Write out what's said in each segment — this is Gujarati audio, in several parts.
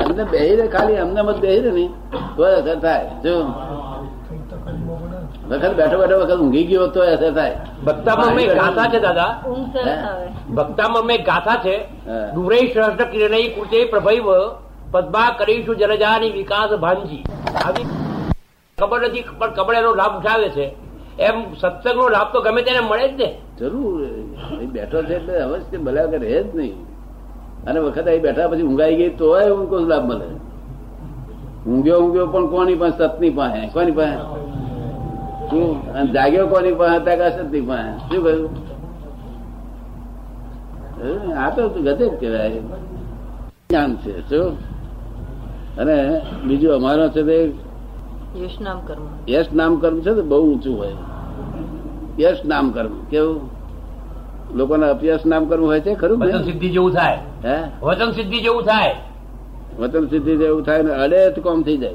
અમને બેહી રહે ખાલી અમને મત બેહી રહે ને તો અસર થાય. જો. વખત બેઠો બેઠો વખત ઊંઘી ગયો તો અસર થાય. ભક્તામાં મેં ગાથા છે દાદા. ભક્તામાં મેં ગાથા છે. દુરે શ્રેષ્ઠ કિરણય કૃતે પ્રભૈવ પદ્મા કરીશું જનજાની વિકાસ ભાનજી આવી ખબર નથી પણ કબડ એનો લાભ ઉઠાવે છે. એમ સત્સંગનો લાભ તો ગમે તેને મળે જ ને. જરૂર. બેઠો છે એટલે અવશ્ય વગર રહે જ નહીં. અને વખત અહીં બેઠા પછી ઊંઘાઈ ગઈ તો ઊંઘો લાભ મળે? ઊંઘ્યો ઊંઘ્યો પણ કોની પાસે સતની પાસે? કોની પાસે? શું? અને જાગ્યો કોની પાસે? હતા સતની પાસે? શું કહ્યું? આ તો ગજબ કહેવાય. જ્ઞાન છે શું? અને બીજું અમારો છે તે યશ નામ કર્મ યશ નામ કર્મ છે તો બહુ ઊંચું હોય. યશ નામ કર્મ કેવું? લોકોને અભ્યાસ નામ કરવું હોય છે ખરું વચન સિદ્ધિ જેવું થાય. હે? વચન સિદ્ધિ જેવું થાય. વચન સિદ્ધિ જેવું થાય ને અડે તો કોમ થઈ જાય.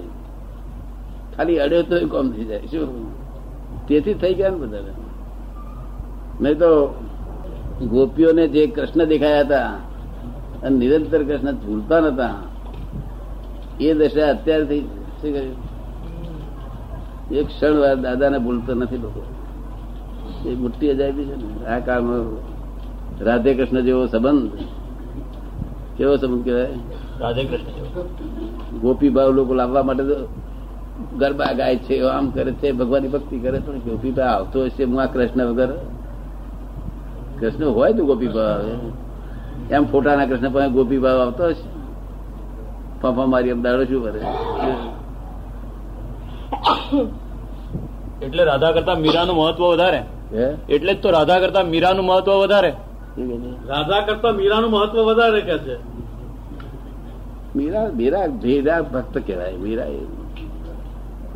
ખાલી અડે તો કોમ થઈ જાય. શું? તેથી થઈ ગયા ને બધા નહીં તો ગોપીઓને જે કૃષ્ણ દેખાયા હતા અને નિરંતર કૃષ્ણ ભૂલતા નતા એ દશા અત્યારથી શું કર્યું? એક ક્ષણ વાર દાદાને ભૂલતો નથી લોકો. એ મોટી અજાયબી છે ને. આ કાળમાં રાધે કૃષ્ણ જેવો સંબંધ. કેવો સંબંધ કહેવાય? રાધે કૃષ્ણ ગોપી ભાવ લોકો લાવવા માટે તો ગરબા ગાય છે આમ કરે છે ભગવાનની ભક્તિ કરે પણ ગોપી ભાઈ આવતો હશે હું આ કૃષ્ણ વગર. કૃષ્ણ હોય તો ગોપી ભાવ આવે. એમ ફોટાના કૃષ્ણ પણ ગોપી ભાવ આવતો હશે ફાફા મારી એમ દાડો શું કરે? એટલે રાધા કરતા મીરાનું મહત્વ વધારે. હે? એટલે જ તો રાધા કરતા મીરાનું મહત્વ વધારે? રાધા કરતા મીરાનું મહત્વ વધારે કે છે? મીરા મીરા મીરા ભક્ત કહેવાય. મીરા એ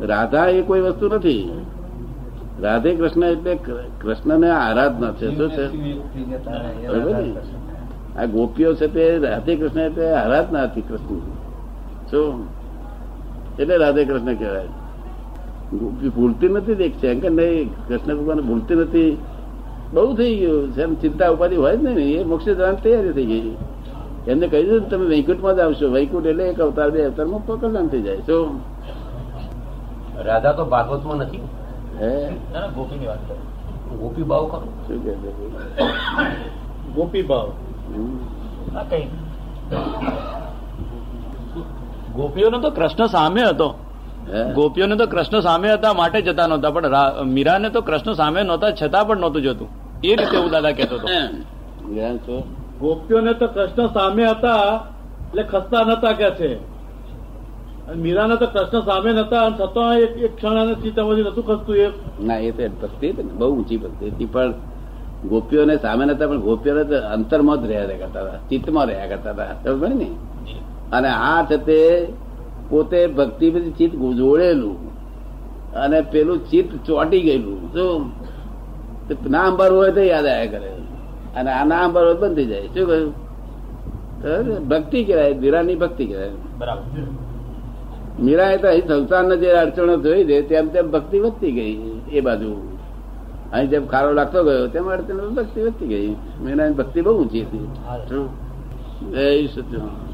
રાધા એ કોઈ વસ્તુ નથી. રાધે કૃષ્ણ એટલે કૃષ્ણને આરાધના છે. શું છે? આ ગોપીઓ છે તે રાધે કૃષ્ણ એટલે આરાધના હતી કૃષ્ણ. શું? એટલે રાધે કૃષ્ણ કહેવાય. ભૂલતી નથી દેખ છે કે નહીં કૃષ્ણ ભગવાન ભૂલતી નથી. બહુ થઈ ગયું છે એમ ચિંતા ઉપાધિ હોય જ નહીં ને એ મોક્ષ જવાની તૈયારી થઈ ગઈ. એમને કહી દીધું તમે વૈકુંઠમાં જ આવશો. વૈકુંઠ એટલે એક અવતાર બે અવતારમાં કલ્યાણ થઈ જાય. શું? રાધા તો ભાગવતમાં નથી. હે? ગોપીની વાત કરો. ગોપી ભાવ કરો શું કે ગોપી ભાવ ગોપીઓનો તો કૃષ્ણ સામે હતો? ગોપીઓને તો કૃષ્ણ સામે હતા માટે જતા નહોતા પણ મીરાને તો કૃષ્ણ સામે નહોતા છતાં પણ નહોતું જતું. એ રીતે હું દાદા કહેતો હતો. ગોપીઓને તો કૃષ્ણ સામે હતા એટલે ખસતા નતા કે છે. અને મીરાને તો કૃષ્ણ સામે નતા અને છતાં એક એક ક્ષણ અને સીતામાંથી નતું ખસતું એ. ના એ તો ભક્તિ હતી બહુ ઊંચી ભક્તિ હતી પણ ગોપીઓને સામે નતા પણ ગોપીઓને તો અંતરમાં જ રહ્યા કરતા હતા ચિત્તમાં રહ્યા કરતા હતા સમજ ને? અને આ છતે તે પોતે ભક્તિ બધી ચિત્ત જોડેલું અને પેલું ચિત્ત ચોંટી ગયેલું. શું? ના અંબારવું હોય તો યાદ આવ્યા કરે. અને આ ના અંબારવું હોય બંધ થઈ જાય. શું કહ્યું? ભક્તિ કહેવાય. મીરાની ભક્તિ કહેવાય. બરાબર એ તો અહીં સંસારના જે અડચણો જોઈ દે તેમ તેમ ભક્તિ વધતી ગઈ એ બાજુ. અહીં જેમ ખારો લાગતો ગયો તેમ અડચણ ભક્તિ વધતી ગઈ. મીરાની ભક્તિ બહુ ઊંચી હતી. શું? જય સચિદાનંદ.